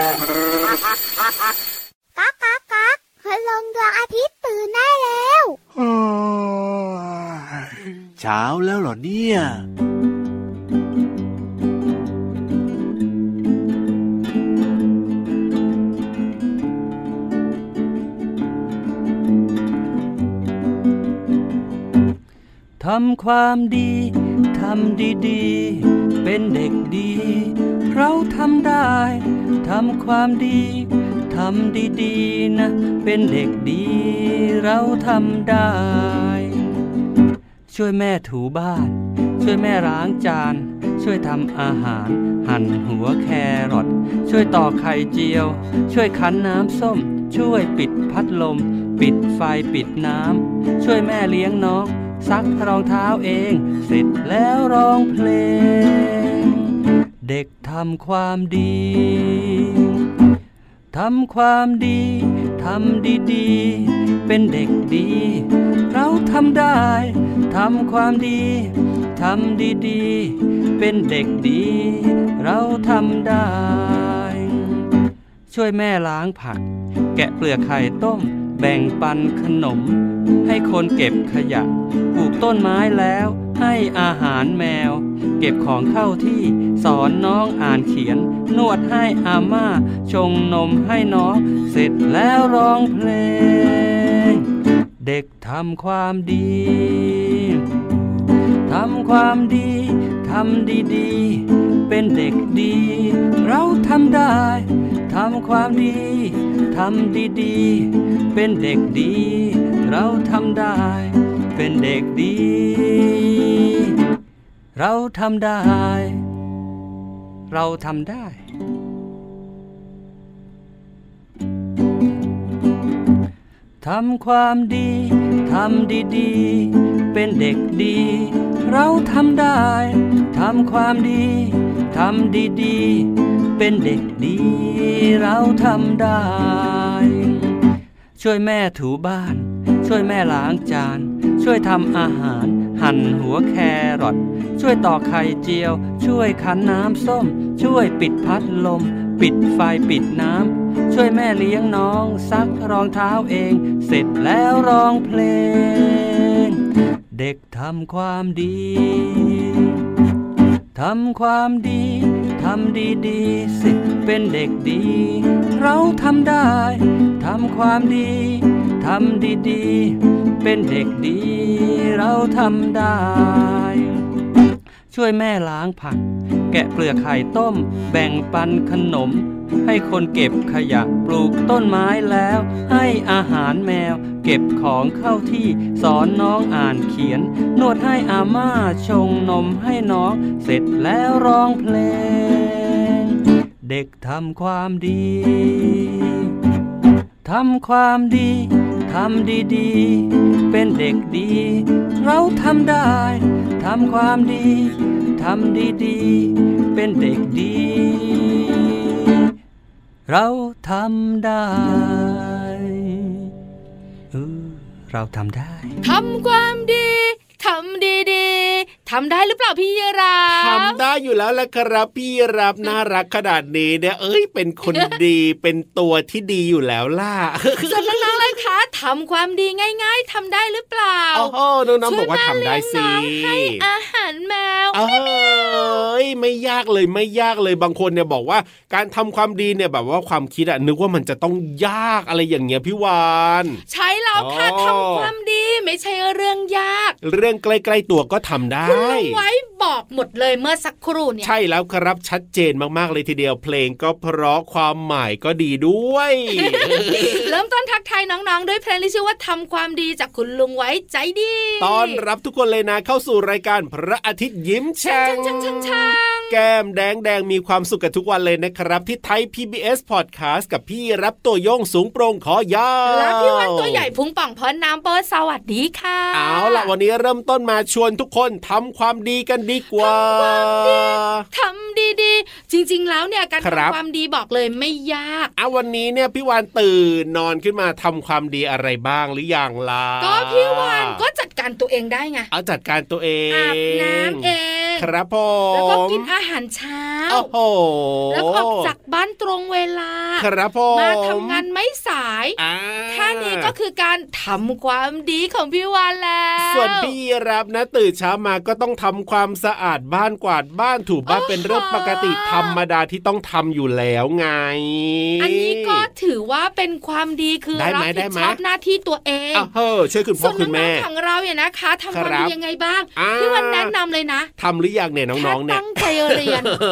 ก๊ากก๊ากก๊ากคืลงดวงอาทิตย์ตื่นได้แล้วเช้าแล้วเหรอเนี่ยทำความดี ทำดีๆ เป็นเด็กดี เราทำได้ ทำความดี ทำดีๆนะ เป็นเด็กดี เราทำได้ ช่วยแม่ถูบ้าน ช่วยแม่ล้างจาน ช่วยทำอาหาร หั่นหัวแครอทช่วยต่อไข่เจียว ช่วยคั้นน้ำส้ม ช่วยปิดพัดลม ปิดไฟปิดน้ำ ช่วยแม่เลี้ยงน้อง ซักรองเท้าเอง เสร็จแล้วร้องเพลง เด็กทำความดี ทำความดี ทำดีๆ เป็นเด็กดี เราทำได้ ทำความดี ทำดีๆ เป็นเด็กดี เราทำได้ ช่วยแม่ล้างผัก แกะเปลือกไข่ต้ม แบ่งปันขนม ให้คนเก็บขยะ ปลูกต้นไม้แล้ว ให้อาหารแมว เก็บของเข้าที่ สอนน้องอ่านเขียน นวดให้อาม่า ชงนมให้น้อง เสร็จแล้วร้องเพลง เด็กทำความดี ทำความดี ทำดีๆ เป็นเด็กดี เราทำได้ ทำความดี ทำดีๆ เป็นเด็กดี เราทำได้ เป็นเด็กดี เราทำได้ เราทำได้ ทำความดี ทำดีๆ เป็นเด็กดี เราทำได้ ทำความดี ทำดีๆ เป็นเด็กดี เราทำได้ ช่วยแม่ถูบ้าน ช่วยแม่ล้างจาน ช่วยทำอาหาร หั่นหัวแครอทช่วยต่อไข่เจียว ช่วยคั้นน้ำส้ม ช่วยปิดพัดลม ปิดไฟปิดน้ำ ช่วยแม่เลี้ยงน้อง ซักรองเท้าเอง เสร็จแล้วร้องเพลง เด็กทำความดีทำความดีทำดีๆสิเป็นเด็กดี เราทำได้ ทำความดี ทำดีๆ เป็นเด็กดีเราทำได้ ช่วยแม่ล้างผัก แกะเปลือกไข่ต้ม แบ่งปันขนม ให้คนเก็บขยะปลูกต้นไม้แล้ว ให้อาหารแมว เก็บของเข้าที่สอนน้องอ่านเขียน นวดให้อาม่าชงนมให้น้อง เสร็จแล้วร้องเพลง เด็กทำความดีทำความดี ทำดีๆ เป็นเด็กดี เราทำได้ ทำความดี ทำดีๆ เป็นเด็กดี เราทำได้เราทำได้ ทำความดี ทำดีๆทำได้หรือเปล่าพี่ยราทำได้อยู่แล้วละครับพี่รับน่ารักขนาดนี้เนี่ยเอ้ยเป็นคนดีเป็นตัวที่ดีอยู่แล้วล่ะส่วนน้องๆเลยคะทำความดีง่าย ๆทำได้หรือเปล่าโอ้โหน้องๆบอกว่าทำได้สิช่วยแม่เลี้ยงน้องให้อาหารแมวเอ้ยไม่ยากเลยไม่ยากเลยบางคนเนี่ยบอกว่า การทำความดีเนี่ยแบบว่าความคิดอะนึกว่ามันจะต้องยากอะไรอย่างเงี้ยพี่วาน ใช่แล้วค่ะอ๋อทำความดีไม่ใช่เรื่องยาก เรื่องใกล้ๆตัวก็ทำได้คุณลุงไว้บอกหมดเลยเมื่อสักครู่เนี่ยใช่แล้วครับชัดเจนมากๆเลยทีเดียวเพลงก็เพราะความหมายก็ดีด้วย เริ่มต้นทักทายน้องๆ ด้วยเพลงที่ชื่อว่าทำความดีจากคุณลุงไว้ใจดีต้อนรับทุกคนเลยนะเข้าสู่รายการพระอาทิตย์ยิ้มแฉ่งช่างช่างช่างแก้มแดงแดงมีความสุขกันทุกวันเลยนะครับ ที่ไทย PBS Podcast กับพี่รับตัวโยงสูงโปร่งขอยาวแล้วพี่วันตัวใหญ่พุงป่องพอน้ำเปิดสวัสดีค่ะ เอาล่ะวันนี้เริ่มต้นมาชวนทุกคนทำความดีกันดีกว่าทำดีๆ จริง ๆ แล้วเนี่ยการครับทำความดีบอกเลยไม่ยากเอาวันนี้เนี่ยพี่วานตื่นนอนขึ้นมาทำความดีอะไรบ้างหรือยังล่ะก็พี่วานก็จัดการตัวเองได้ไงเอาจัดการตัวเองอาบน้ำเอง ครับผมแล้วก็กินอาอาหารเช้าโอ้โหแล้วออกจากบ้านตรงเวลา ครับผมมาทำงานไม่สายอ่าแค่นี้ก็คือการทำความดีของพี่วานแล้ว ส่วนพี่รับนะตื่นเช้ามาก็ต้องทำความสะอาดบ้านกวาดบ้านถูบ้านเป็นเรื่องปกติธรรมดาที่ต้องทำอยู่แล้วไง อันนี้ก็ถือว่าเป็นความดีคือได้รับไหมได้ผิดไหมชอบหน้าที่ตัวเองอ้าวเฮ้อช่วยคุณพ่ส่อวนคุณน้แม่องๆของเราเนี่ยนะคะทำความครัดีบยังไงบ้างอ่าพี่วันแนะนำเลยนะทำหรือยังเนี่ยน้องๆแค่เนี่ยตั้งใจเรียนเอ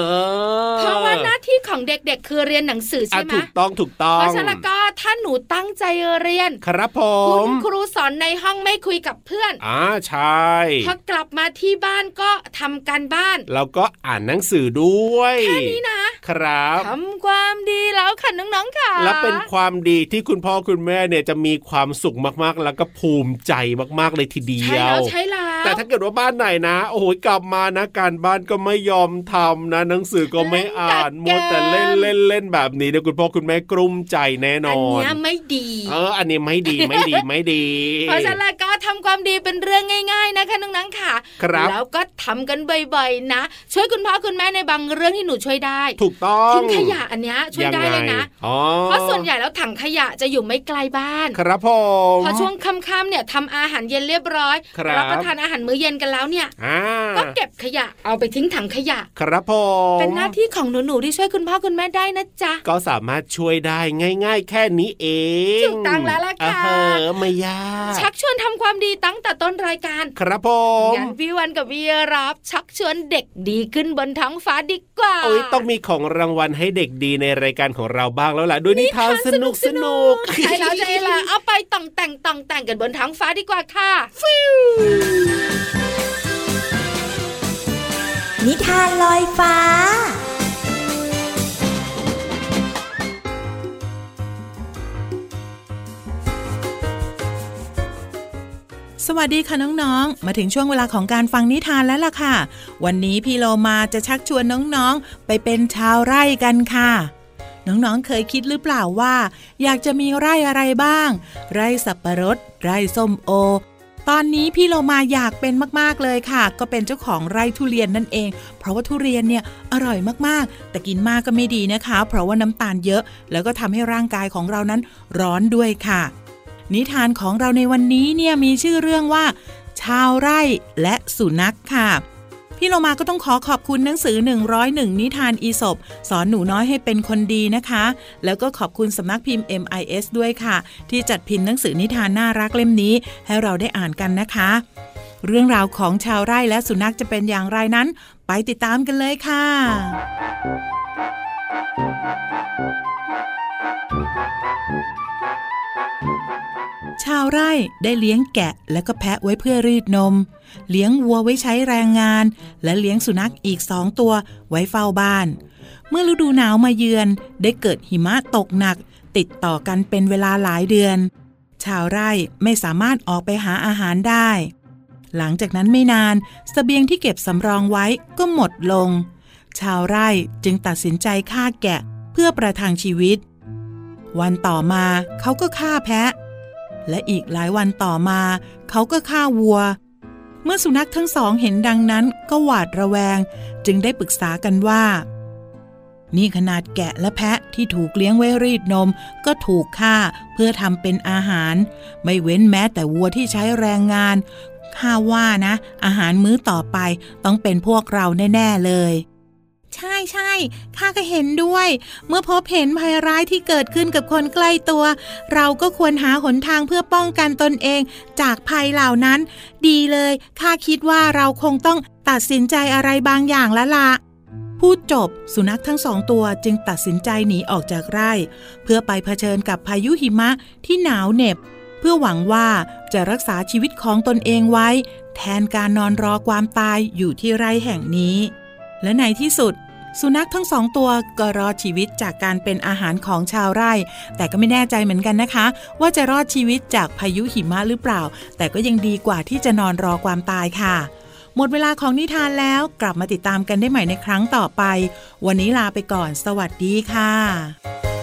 อเพราะว่าหน้าที่ของเด็กๆ คือเรียนหนังสืออะใช่ไหมถูกต้องถูกต้องเพราะฉะนั้นก็ถ้าหนูตั้งใจเรียน ครับผคุมณครูสอนในห้องไม่คุยกับเพื่อนอ่าใช่พอกลับมาที่บ้านก็ทำการบ้าน แล้วก็อ่านหนังสือด้วยแค่นี้นะครับทำความดีแล้วค่ะน้องๆค่ะ และเป็นความดีที่คุณพ่อคุณแม่เนี่ยจะมีความสุขมากๆ แล้วก็ภูมิใจมากๆเลยทีเดีใช่ยแล้ววใช่แล้ว แต่ถ้าเกิดว่าบ้านไหนนะ โอ้โหกลับมานะ การบ้านก็ไม่ยอมทำนะ หนังสือก็ไม่อ่านมัวแต่เล่นเล่นเล่นแบบนี้เดี๋ยวคุณพ่อคุณแม่กลุ้มใจแน่นอัอนนเนี้ยไม่ดี เออ อันนี้ไม่ดีไม่ดีไม่ดี เพราะฉะนั้นก็ทำความดีเป็นเรื่องง่าย ๆ นะคะน้องๆค่ะ ครับแล้วก็ทำกันบ่อยๆนะ ช่วยคุณพ่อคุณแม่ในบางเรื่องที่หนูช่วยได้ ถูกต้องทิ้งขยะอันเนี้ยช่วยได้เลยนะงงอ๋อเพราะส่วนใหญ่แล้วถังขยะจะอยู่ไม่ไกลบ้าน ครับผมพอช่วงค่ำๆเนี่ยทำอาหารเย็นเรียบร้อยครับรับประทานอาหารมื้อเย็นกันแล้วเนี่ยอ่าก็เก็บขยะเอาไปทิ้งถังขยะ ครับผมเป็นหน้าที่ของหนูๆที่ช่วยคุณพ่อคุณแม่ได้นะจ๊ะก็สามารถช่วยได้ง่าย ๆ แค่นี้เองถูกต้องแล้วล่ะค่ะอ่าเออไม่ยากชักชวนทำความดีตั้งแต่ต้นรายการ ครับผมงั้นพี่วันกับพี่รับชักชวนเด็กดีขึ้นบนท้องฟ้าดีกว่าโอ้ยต้องมีของรางวัลให้เด็กดีในรายการของเราบ้างแล้วล่ะด้วยนิทานสนุกสนุกใช่แล้วใช่แล้วเอาไปต่องแต่งต่องแต่งกันบนท้องฟ้าดีกว่าค่ะนิทานลอยฟ้า สวัสดีค่ะน้องๆ มาถึงช่วงเวลาของการฟังนิทานแล้วล่ะค่ะ วันนี้พี่โลมาจะชักชวนน้องๆ ไปเป็นชาวไร่กันค่ะน้องๆ เคยคิดหรือเปล่าว่า อยากจะมีไร่อะไรบ้าง ไร่สับปะรด ไร่ส้มโอ ตอนนี้พี่โลมาอยากเป็นมากๆเลยค่ะ ก็เป็นเจ้าของไร่ทุเรียนนั่นเอง เพราะว่าทุเรียนเนี่ยอร่อยมากๆ แต่กินมากก็ไม่ดีนะคะ เพราะว่าน้ำตาลเยอะ แล้วก็ทำให้ร่างกายของเรานั้นร้อนด้วยค่ะ นิทานของเราในวันนี้เนี่ยมีชื่อเรื่องว่า ชาวไร่และสุนัขค่ะ พี่โลมาก็ต้องขอขอบคุณหนังสือ 101 นิทานอีสบสอนหนูน้อยให้เป็นคนดีนะคะ แล้วก็ขอบคุณสำนักพิมพ์ MIS ด้วยค่ะ ที่จัดพิมพ์หนังสือนิทานน่ารักเล่มนี้ ให้เราได้อ่านกันนะคะ เรื่องราวของชาวไร่และสุนัขจะเป็นอย่างไรนั้น ไปติดตามกันเลยค่ะ ชาวไร่ได้เลี้ยงแกะและก็แพะไว้เพื่อรีดนม เลี้ยงวัวไว้ใช้แรงงาน และเลี้ยงสุนัขอีกสองตัวไว้เฝ้าบ้าน เมื่อฤดูหนาวมาเยือนได้เกิดหิมะตกหนัก ติดต่อกันเป็นเวลาหลายเดือน ชาวไร่ไม่สามารถออกไปหาอาหารได้ หลังจากนั้นไม่นานสเสบียงที่เก็บสำรองไว้ก็หมดลง ชาวไร่จึงตัดสินใจฆ่าแกะเพื่อประทังชีวิต วันต่อมาเขาก็ฆ่าแพะ และอีกหลายวันต่อมา เขาก็ฆ่าวัว เมื่อสุนัขทั้งสองเห็นดังนั้นก็หวาดระแวง จึงได้ปรึกษากันว่า นี่ขนาดแกะและแพะที่ถูกเลี้ยงไว้รีดนม ก็ถูกฆ่าเพื่อทำเป็นอาหาร ไม่เว้นแม้แต่วัวที่ใช้แรงงานข้าว่านะ อาหารมื้อต่อไปต้องเป็นพวกเราแน่ ๆ เลย ใช่ใช่ข้าก็เห็นด้วย เมื่อพบเห็นภัยร้ายที่เกิดขึ้นกับคนใกล้ตัว เราก็ควรหาหนทางเพื่อป้องกันตนเอง จากภัยเหล่านั้น ดีเลยข้าคิดว่าเราคงต้องตัดสินใจอะไรบางอย่างแล้วละพูดจบสุนัขทั้งสองตัวจึงตัดสินใจหนีออกจากไร่ เพื่อไปเผชิญกับพายุหิมะที่หนาวเหน็บ เพื่อหวังว่าจะรักษาชีวิตของตนเองไว้ แทนการนอนรอความตายอยู่ที่ไร่แห่งนี้ และในที่สุด สุนัขทั้งสองตัวก็รอดชีวิตจากการเป็นอาหารของชาวไร่ แต่ก็ไม่แน่ใจเหมือนกันนะคะ ว่าจะรอดชีวิตจากพายุหิมะหรือเปล่า แต่ก็ยังดีกว่าที่จะนอนรอความตายค่ะ หมดเวลาของนิทานแล้วกลับมาติดตามกันได้ใหม่ในครั้งต่อไป วันนี้ลาไปก่อน สวัสดีค่ะ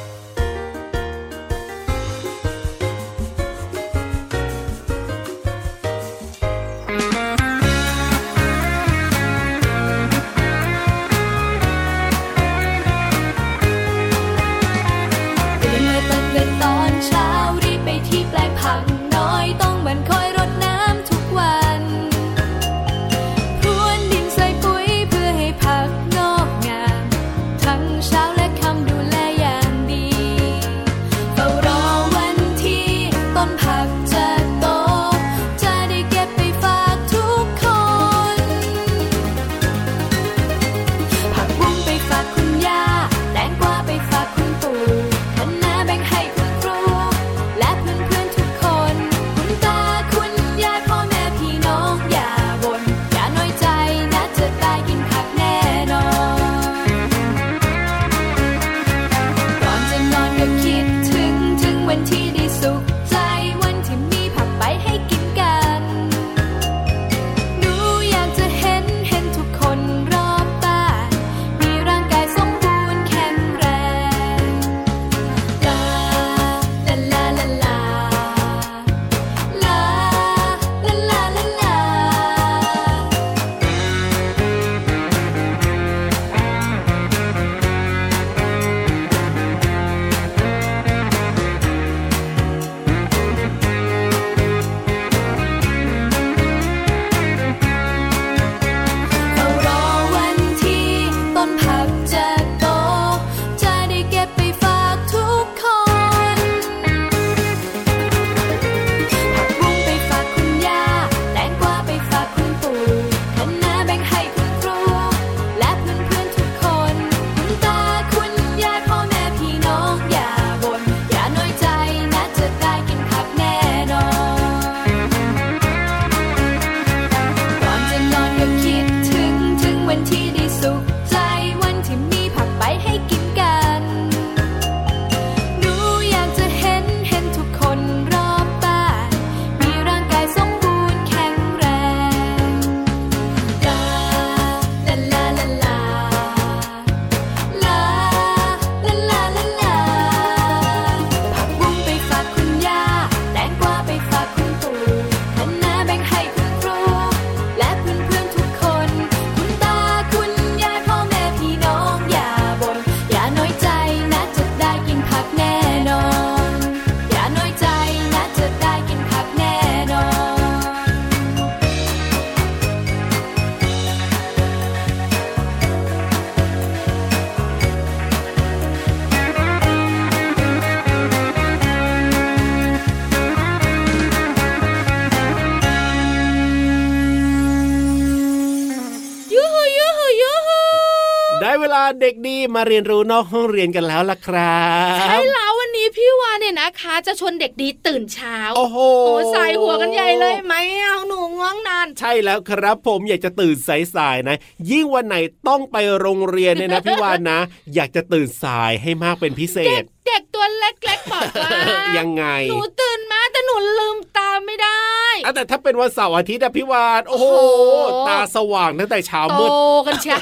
เรียนรู้นอกห้องเรียนกันแล้วล่ะครับใช่แล้ววันนี้พี่วานเนี่ยนะคะ จะชวนเด็กดีตื่นเช้า โอ้โหโอ้ใส่หัวกันใหญ่เลยไหมเอาหนูง่วงนาน ใช่แล้วครับผมอยากจะตื่นสายๆนะ ยิ่งวันไหนต้องไปโรงเรียนเนี่ยนะพี่วานนะ อยากจะตื่นสายให้มากเป็นพิเศษ เด็กตัวเล็กๆบอกว่ายังไง หนูตื่นมาแต่หนูลืมตาไม่ได้อะแต่ถ้าเป็นวันเสาร์อาทิตย์อะพี่วานโอ้โหโอ้โหตาสว่างตั้งแต่เช้าโตมืดกันเชียว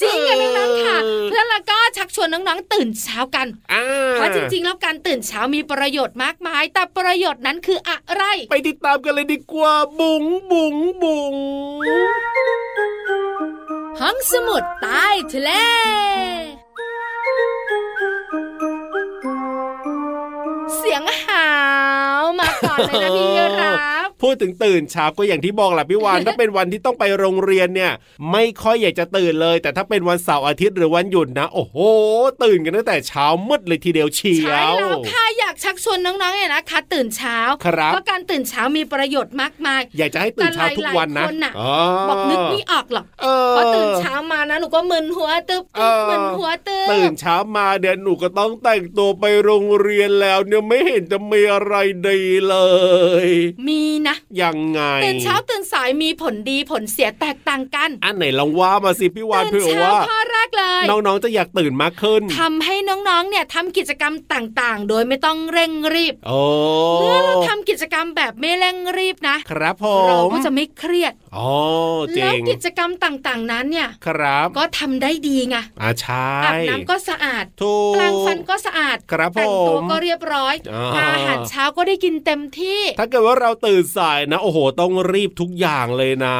จริงกันน้องๆค่ะเพื่อนแล้วก็ชักชวนน้องๆตื่นเช้ากันอ่าเพราะจริงๆแล้วการตื่นเช้ามีประโยชน์มากมาย แต่ประโยชน์นั้นคืออะไร ไปติดตามกันเลยดีกว่า บุ๋งบุ๋งบุ๋งห้องสมุดใต้ทะเล เสียงหาวมาก่อนเลยนะพี่รับ พูดถึงตื่นเช้าก็อย่างที่บอกแหละพี่วานถ้าเป็นวันที่ต้องไปโรงเรียนเนี่ย ไม่ค่อยอยากจะตื่นเลย แต่ถ้าเป็นวันเสาร์อาทิตย์หรือวันหยุดนะ โอ้โห ตื่นกันตั้งแต่เช้ามืดเลยทีเดียวเชียใช่วแล้วค่ะอยากชักชวนน้องๆเนี่ยนะคะตื่นเช้าครับเพราะการตื่นเช้ามีประโยชน์มากมาย อยากจะให้ตื่นเช้าทุกวันนะแต่หลายๆคนน่ะอ๋อบอกนึกไม่ออกหรอกเออพอตื่นเช้ามานะหนูก็มึนหัวตึ๊บเออมึนหัวตึ๊บตื่นเช้ามาเดี๋ยวหนูก็ต้องแต่งตัวไปโรงเรียนแล้วเนี่ยไม่เห็นจะมีอะไรดีเลย มีนะยังไงตื่นเช้าตื่นสายมีผลดีผลเสียแตกต่างกัน อันไหนลองว่ามาสิพี่วานตื่นเพื่อเช้าว่าข้อแรกเลย น้องๆจะอยากตื่นมากขึ้นทำให้น้องๆเนี่ยทำกิจกรรมต่างๆ โดยไม่ต้องเร่งรีบโอ้เมื่อเราทำกิจกรรมแบบไม่เร่งรีบนะ ครับผเรามก็จะไม่เครียดอ๋อเจ๋แล้วงกิจกรรมต่างๆนั้นเนี่ยครับ ก็ทำได้ดีไงอ่าใช่อาบน้ำก็สะอาดถูกแปรงฟันก็สะอาดครับแต่งตัวผมก็เรียบร้อยอ่าอาหารเช้าก็ได้กินเต็มที่ ถ้าเกิดว่าเราตื่นสายนะ โอ้โห ต้องรีบทุกอย่างเลยนะ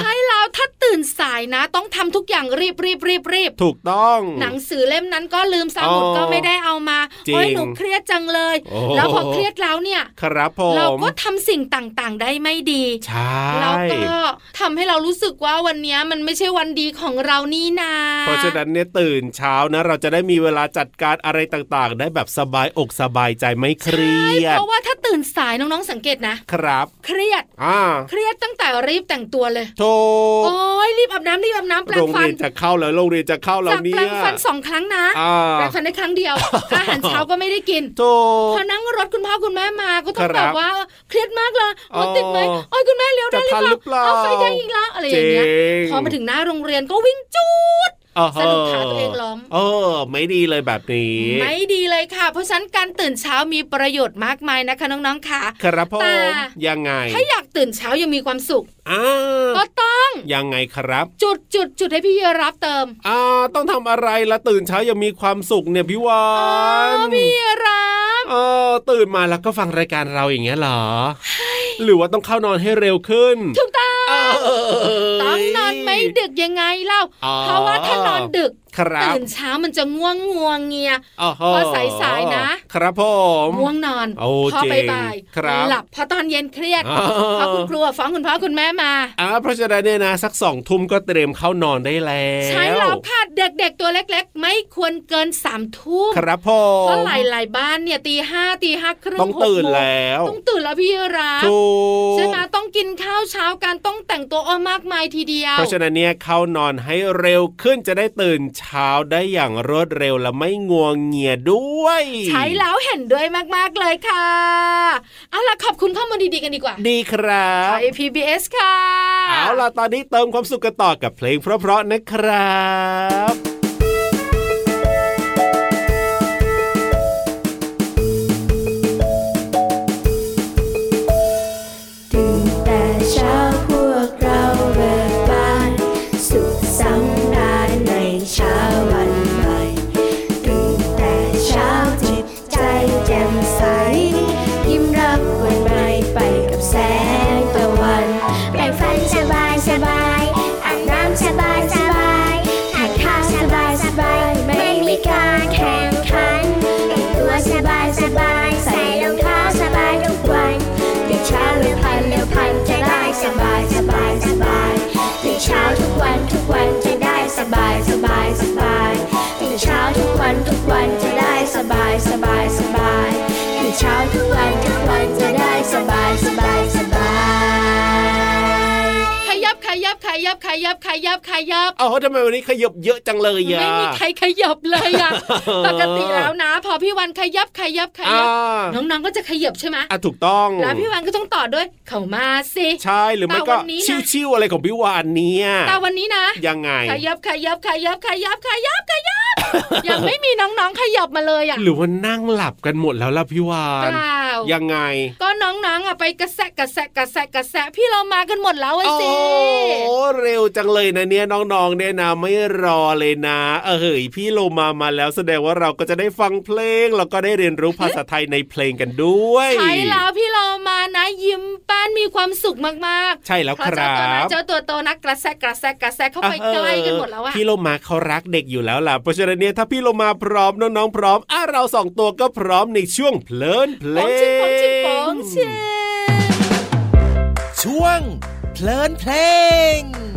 ใช่แล้ว ถ้าตื่นสายนะ ต้องทำทุกอย่างรีบรีบรีบรีบถูกต้อง หนังสือเล่มนั้นก็ลืมสมุดอ๋อก็ไม่ได้เอามาจริงโอ้ยหนูเครียดจังเลยโอ้แล้วพอเครียดแล้วเนี่ยครับผมเราก็ทำสิ่งต่างๆ ได้ไม่ดีใช่แล้วก็ทำให้เรารู้สึกว่าวันเนี้ยมันไม่ใช่วันดีของเรานี่นาเพราะฉะนั้นเนี่ยตื่นเช้านะเราจะได้มีเวลาจัดการอะไรต่างๆ ได้แบบสบายอกสบายใจไม่เครียดเพราะว่าถ้าตื่นสายน้องๆสังเกตนะครับ เครียดอ่าเครียดตั้งแต่รีบแต่งตัวเลยโทโอ้ยรีบอาบน้ำรีบอาบน้ำแปรโรงงฟัเรีนยนจะเข้าแล้วโรงเรียนจะเข้าแล้วจากเนี่แปรยงฟันสองครั้งนะอ่าแปรงฟันได้ครั้งเดียวอาหารเช้าก็ไม่ได้กินโทพอนั่งรถคุณพ่อคุณแม่มาก็ต้องครับแบบว่าเครียดมากเลยอ๋รอถติดไหมโอ้ยคุณแม่เลี้ยวได้จะทันหรือเปล่าเอาไฟแดงอีกแล้วอะไรอย่างเงี้ยจริงพอมาถึงหน้าโรงเรียนก็วิ่งจูดอ่าฮะ สรุปขาตัวเองล้มเออ ไม่ดีเลยแบบนี้ ไม่ดีเลยค่ะ เพราะฉะนั้นการตื่นเช้ามีประโยชน์มากมายนะคะน้องๆค่ะครับผแต่มยังไง ถ้าอยากตื่นเช้ายังมีความสุขอ่าก็ต้อง ยังไงครับ จุดจุดจุดให้พี่รับเติม อ่า ต้องทำอะไรละตื่นเช้ายังมีความสุขเนี่ยพี่วาอ๋อนพี่รับเออตื่นมาแล้วก็ฟังรายการเราอย่างเงี้ยเหรอ หรือว่าต้องเข้านอนให้เร็วขึ้นถูกต้องเอ้ย ต้องนอนไม่ดึกยังไงเล่าอ๋อเพราะว่าถ้านอนดึกครับตื่นเช้ามันจะง่วงงวงเงียอ๋อโหพอสายๆนะ ครับผมง่วงนอนโอ้พอเจ๋งบ่ายครับหลับพอตอนเย็นเครียดอ๋อพอคุณครูฟ้องคุณพ่อคุณแม่มาอ่าเพราะฉะนั้นเนี่ยนะสักสองทุ่มก็เตรียมเข้านอนได้แล้วใช่แล้วค่ะเด็กๆตัวเล็กๆ ไม่ควรเกินสามทุ่มครับผเพราะมหลายๆบ้านเนี่ยตีห้าตีห้าครึ่งต้องหกตื่นโมงแล้วต้องตื่นแล้วพี่รับถูกใช่ไหมต้องกินข้าวเช้ากันต้องแต่งตัวอ้อมากมายทีเดียว เพราะฉะนั้นเนี่ยเข้านอนให้เร็วขึ้นจะได้ตื่นเช้าได้อย่างรวดเร็วและไม่งัวงเงียด้วย ใช้แล้วเห็นด้วยมาก ๆ เลยค่ะเอาล่ะขอบคุณข้อมูลดี ๆ กันดีกว่า ดีครับไทย PBS ค่ะ เอาล่ะตอนนี้เติมความสุขกันต่อกับเพลงเพราะ ๆ นะครับ ยับขยับขยับขยับขยับเอาทำไมวันนี้ขยับเยอะจังเลยอะไม่มีใครขยับเลยอะปกติแล้วนะ พอพี่วันขยับขยับขอ่ายับน้องๆก็จะขยับใช่ไหมอะถูกต้องแล้วพี่วันก็ต้องต่อด้วย เข้ามาสิใช่หรือไม่แต่ก็วันนี้นะชิวๆอะไรของพี่วานเนี่ยแต่วันนี้นะยังไงขยับขยับขยับขยับขยับขยับยังไม่มีน้องๆขยับมาเลยอะหรือว่านั่งหลับกันหมดแล้วล่ะพี่วาเปนล่ายังไง ก็น้องๆอะไปกระแสะกระแสะกระแสะกระแสะพี่เรามากันหมดแล้วอะโอ้สิเร็วจังเลยนะเนี่ยน้องๆเนี่ยนะไม่รอเลยนะ เออเฮ้ยพี่โลมามาแล้วแสดงว่าเราก็จะได้ฟังเพลงแล้วก็ได้เรียนรู้ภาษาไทยในเพลงกันด้วยใช่แล้วพี่เรามานะยิ้มแป้นมีความสุขมากๆ ใช่แล้วเพคราะรัเจ้าตัวบนั้นเจ้าตัวโตนักกระแสะกระแสะกระแสะเข้าไปใกล้กันหมดแล้วอะพี่โลมาเขารักเด็กอยู่แล้วล่ะเพราะฉะนั้นเนี่ยถ้าพี่โลมาพร้อมน้องๆพร้อมอะเราสองตัวก็พร้อมในช่วงเพลินเพลปองงชิงปองชิงปองชิงช่วงเพ ลินเพลง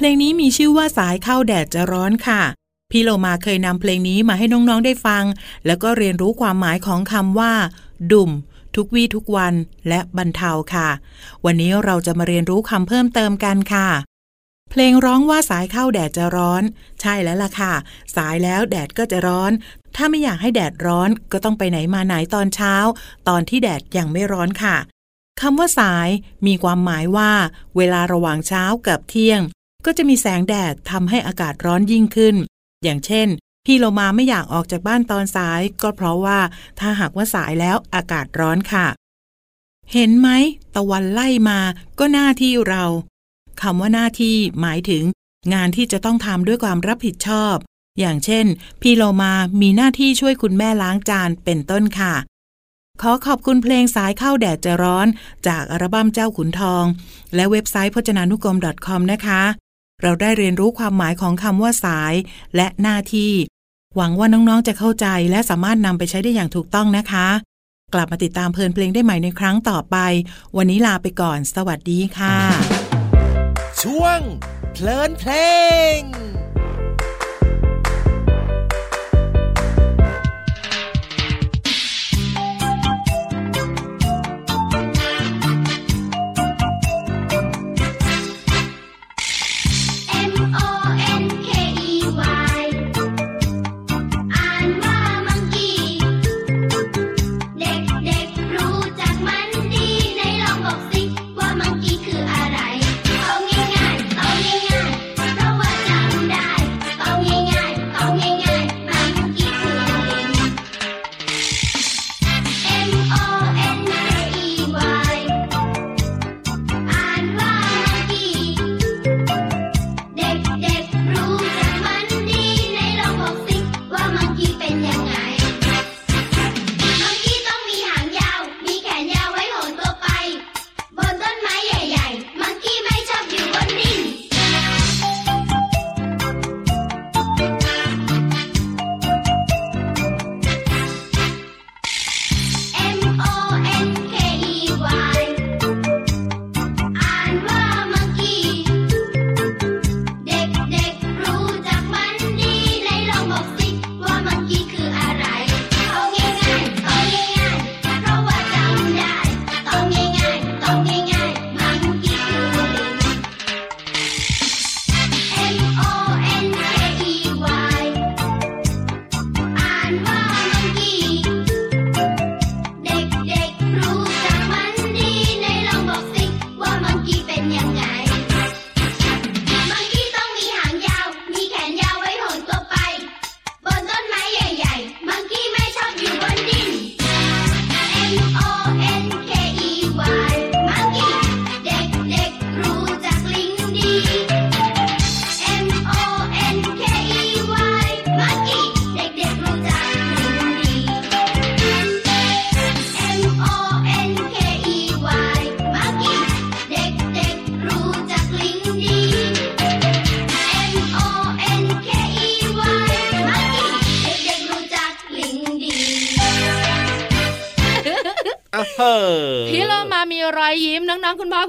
เพลงนี้มีชื่อว่าสายเข้าแดดจะร้อนค่ะ พี่โลมาเคยนำเพลงนี้มาให้น้องๆได้ฟัง แล้วก็เรียนรู้ความหมายของคำว่า ดุ่ม ทุกวี่ทุกวันและบรรเทาค่ะ วันนี้เราจะมาเรียนรู้คำเพิ่มเติมกันค่ะ เพลงร้องว่าสายเข้าแดดจะร้อน ใช่แล้วล่ะค่ะ สายแล้วแดดก็จะร้อน ถ้าไม่อยากให้แดดร้อนก็ต้องไปไหนมาไหนตอนเช้า ตอนที่แดดยังไม่ร้อนค่ะคำว่าสายมีความหมายว่า เวลาระหว่างเช้ากับเที่ยง ก็จะมีแสงแดดทำให้อากาศร้อนยิ่งขึ้น อย่างเช่น พี่โลมาไม่อยากออกจากบ้านตอนสาย ก็เพราะว่าถ้าหากว่าสายแล้วอากาศร้อนค่ะ เห็นไหมตะวันไล่มาก็หน้าที่เราคำว่าหน้าที่หมายถึง งานที่จะต้องทำด้วยความรับผิดชอบ อย่างเช่น พี่โลมามีหน้าที่ช่วยคุณแม่ล้างจานเป็นต้นค่ะขอขอบคุณเพลงสายเข้าแดดจะร้อน จากอัลบั้มเจ้าขุนทอง และเว็บไซต์พจนานุกรม .com นะคะ เราได้เรียนรู้ความหมายของคำว่าสาย และหน้าที่ หวังว่าน้อง ๆ จะเข้าใจและสามารถนำไปใช้ได้อย่างถูกต้องนะคะ กลับมาติดตามเพลินเพลงได้ใหม่ในครั้งต่อไป วันนี้ลาไปก่อน สวัสดีค่ะ ช่วงเพลินเพลง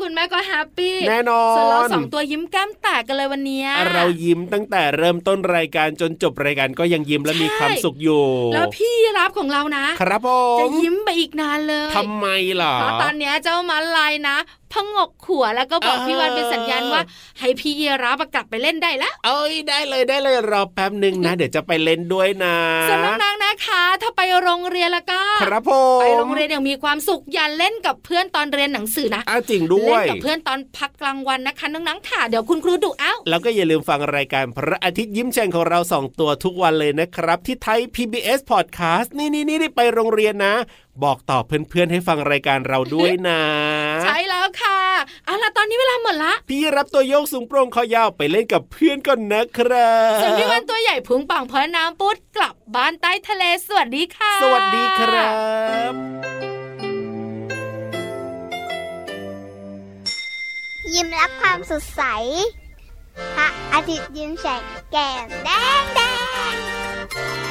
คุณพ่อคุณแม่ก็แฮปปี้แน่นอส่วนเรานสองตัวยิ้มแก้มแตกกันเลยวันเนี้ยเรายิ้มตั้งแต่เริ่มต้นรายการจนจบรายการก็ยังยิ้มและมีความสุขอยู่ แล้วพี่รับของเรานะ ครับผมจะยิ้มไปอีกนานเลยทำไมล่ะเพราะตอนเนี้ยเจ้ามาลายนะพงกขัวแล้วก็บอกเออพี่วันเป็นสัญญาณว่า ให้พี่เยรับกลับไปเล่นได้แล้วเอ้ยได้เลยได้เลยรอแป๊บหนึ่งนะ เดี๋ยวจะไปเล่นด้วยนะส่วนน้องๆ นะคะถ้าไปโรงเรียนแล้วก็ครับผมไปโรงเรียนอย่างมีความสุขอย่าเล่นกับเพื่อนตอนเรียนหนังสือนะอ้าวจริงด้วเล่นยกับเพื่อนตอนพักกลางวันนะคะน้องๆค่ะเดี๋ยวคุณครูดุเอ้าแล้วก็อย่าลืมฟังรายการพระอาทิตย์ยิ้มแฉ่งของเราสองตัวทุกวันเลยนะครับ ที่ไทย PBS Podcast นี่นี่นี่ไปโรงเรียนนะ บอกต่อเพื่อนๆให้ฟังรายการเราด้วยนะ ใช่แล้วค่ะ เอาล่ะตอนนี้เวลาหมดละ พี่รับตัวโยกสูงโปร่งคอยาวไปเล่นกับเพื่อนก่อนนะครับส่วนพี่วันตัวใหญ่พุงป่องเพราะน้ำปุดกลับบ้านใต้ทะเลสวัสดีค่ะ สวัสดีครับยิ้มรับความสดใส พระอาทิตย์ยิ้มแฉกแก้มแดงแดง